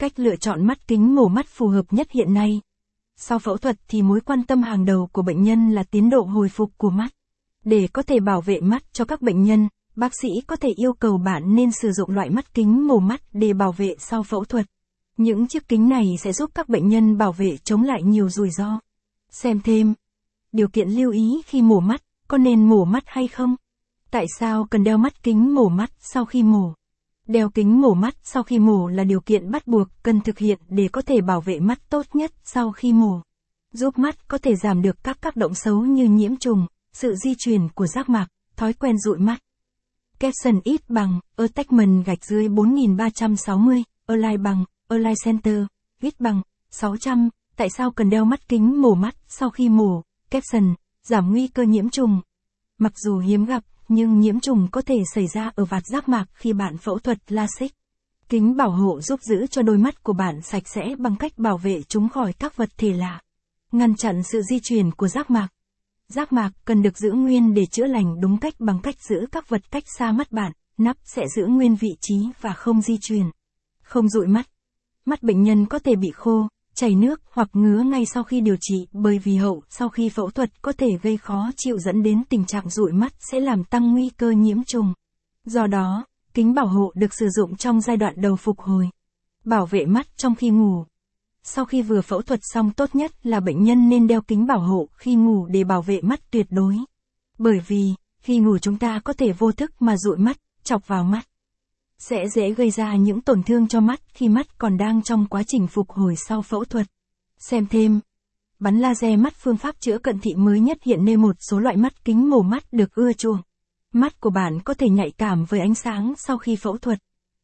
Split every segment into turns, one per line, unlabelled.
Cách lựa chọn mắt kính mổ mắt phù hợp nhất hiện nay. Sau phẫu thuật thì mối quan tâm hàng đầu của bệnh nhân là tiến độ hồi phục của mắt. Để có thể bảo vệ mắt cho các bệnh nhân, bác sĩ có thể yêu cầu bạn nên sử dụng loại mắt kính mổ mắt để bảo vệ sau phẫu thuật. Những chiếc kính này sẽ giúp các bệnh nhân bảo vệ chống lại nhiều rủi ro. Xem thêm. Điều kiện lưu ý khi mổ mắt, có nên mổ mắt hay không? Tại sao cần đeo mắt kính mổ mắt sau khi mổ? Đeo kính mổ mắt sau khi mổ là điều kiện bắt buộc cần thực hiện để có thể bảo vệ mắt tốt nhất sau khi mổ. Giúp mắt có thể giảm được các tác động xấu như nhiễm trùng, sự di chuyển của giác mạc, thói quen dụi mắt. Capson ít bằng, attachment gạch dưới 4360, align bằng, align center, ít bằng, 600, tại sao cần đeo mắt kính mổ mắt sau khi mổ, capson, giảm nguy cơ nhiễm trùng. Mặc dù hiếm gặp, nhưng nhiễm trùng có thể xảy ra ở vạt giác mạc khi bạn phẫu thuật LASIK. Kính bảo hộ giúp giữ cho đôi mắt của bạn sạch sẽ bằng cách bảo vệ chúng khỏi các vật thể lạ. Ngăn chặn sự di chuyển của giác mạc. Giác mạc cần được giữ nguyên để chữa lành đúng cách bằng cách giữ các vật cách xa mắt bạn, nắp sẽ giữ nguyên vị trí và không di chuyển. Không dụi mắt. Mắt bệnh nhân có thể bị khô, chảy nước hoặc ngứa ngay sau khi điều trị bởi vì hậu sau khi phẫu thuật có thể gây khó chịu dẫn đến tình trạng dụi mắt sẽ làm tăng nguy cơ nhiễm trùng. Do đó, kính bảo hộ được sử dụng trong giai đoạn đầu phục hồi. Bảo vệ mắt trong khi ngủ. Sau khi vừa phẫu thuật xong tốt nhất là bệnh nhân nên đeo kính bảo hộ khi ngủ để bảo vệ mắt tuyệt đối. Bởi vì, khi ngủ chúng ta có thể vô thức mà dụi mắt, chọc vào mắt sẽ dễ gây ra những tổn thương cho mắt khi mắt còn đang trong quá trình phục hồi sau phẫu thuật. Xem thêm. Bắn laser mắt phương pháp chữa cận thị mới nhất hiện nay một số loại mắt kính mổ mắt được ưa chuộng. Mắt của bạn có thể nhạy cảm với ánh sáng sau khi phẫu thuật.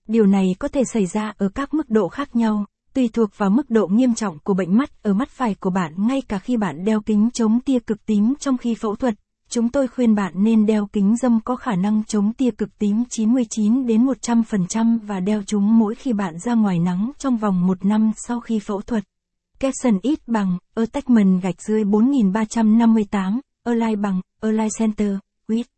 Điều này có thể xảy ra ở các mức độ khác nhau, tùy thuộc vào mức độ nghiêm trọng của bệnh mắt ở mắt phải của bạn ngay cả khi bạn đeo kính chống tia cực tím trong khi phẫu thuật. Chúng tôi khuyên bạn nên đeo kính dâm có khả năng chống tia cực tím 99 đến 100% và đeo chúng mỗi khi bạn ra ngoài nắng trong vòng một năm sau khi phẫu thuật. Capson ít bằng, attachment gạch dưới 4358, Align bằng, Align Center, with.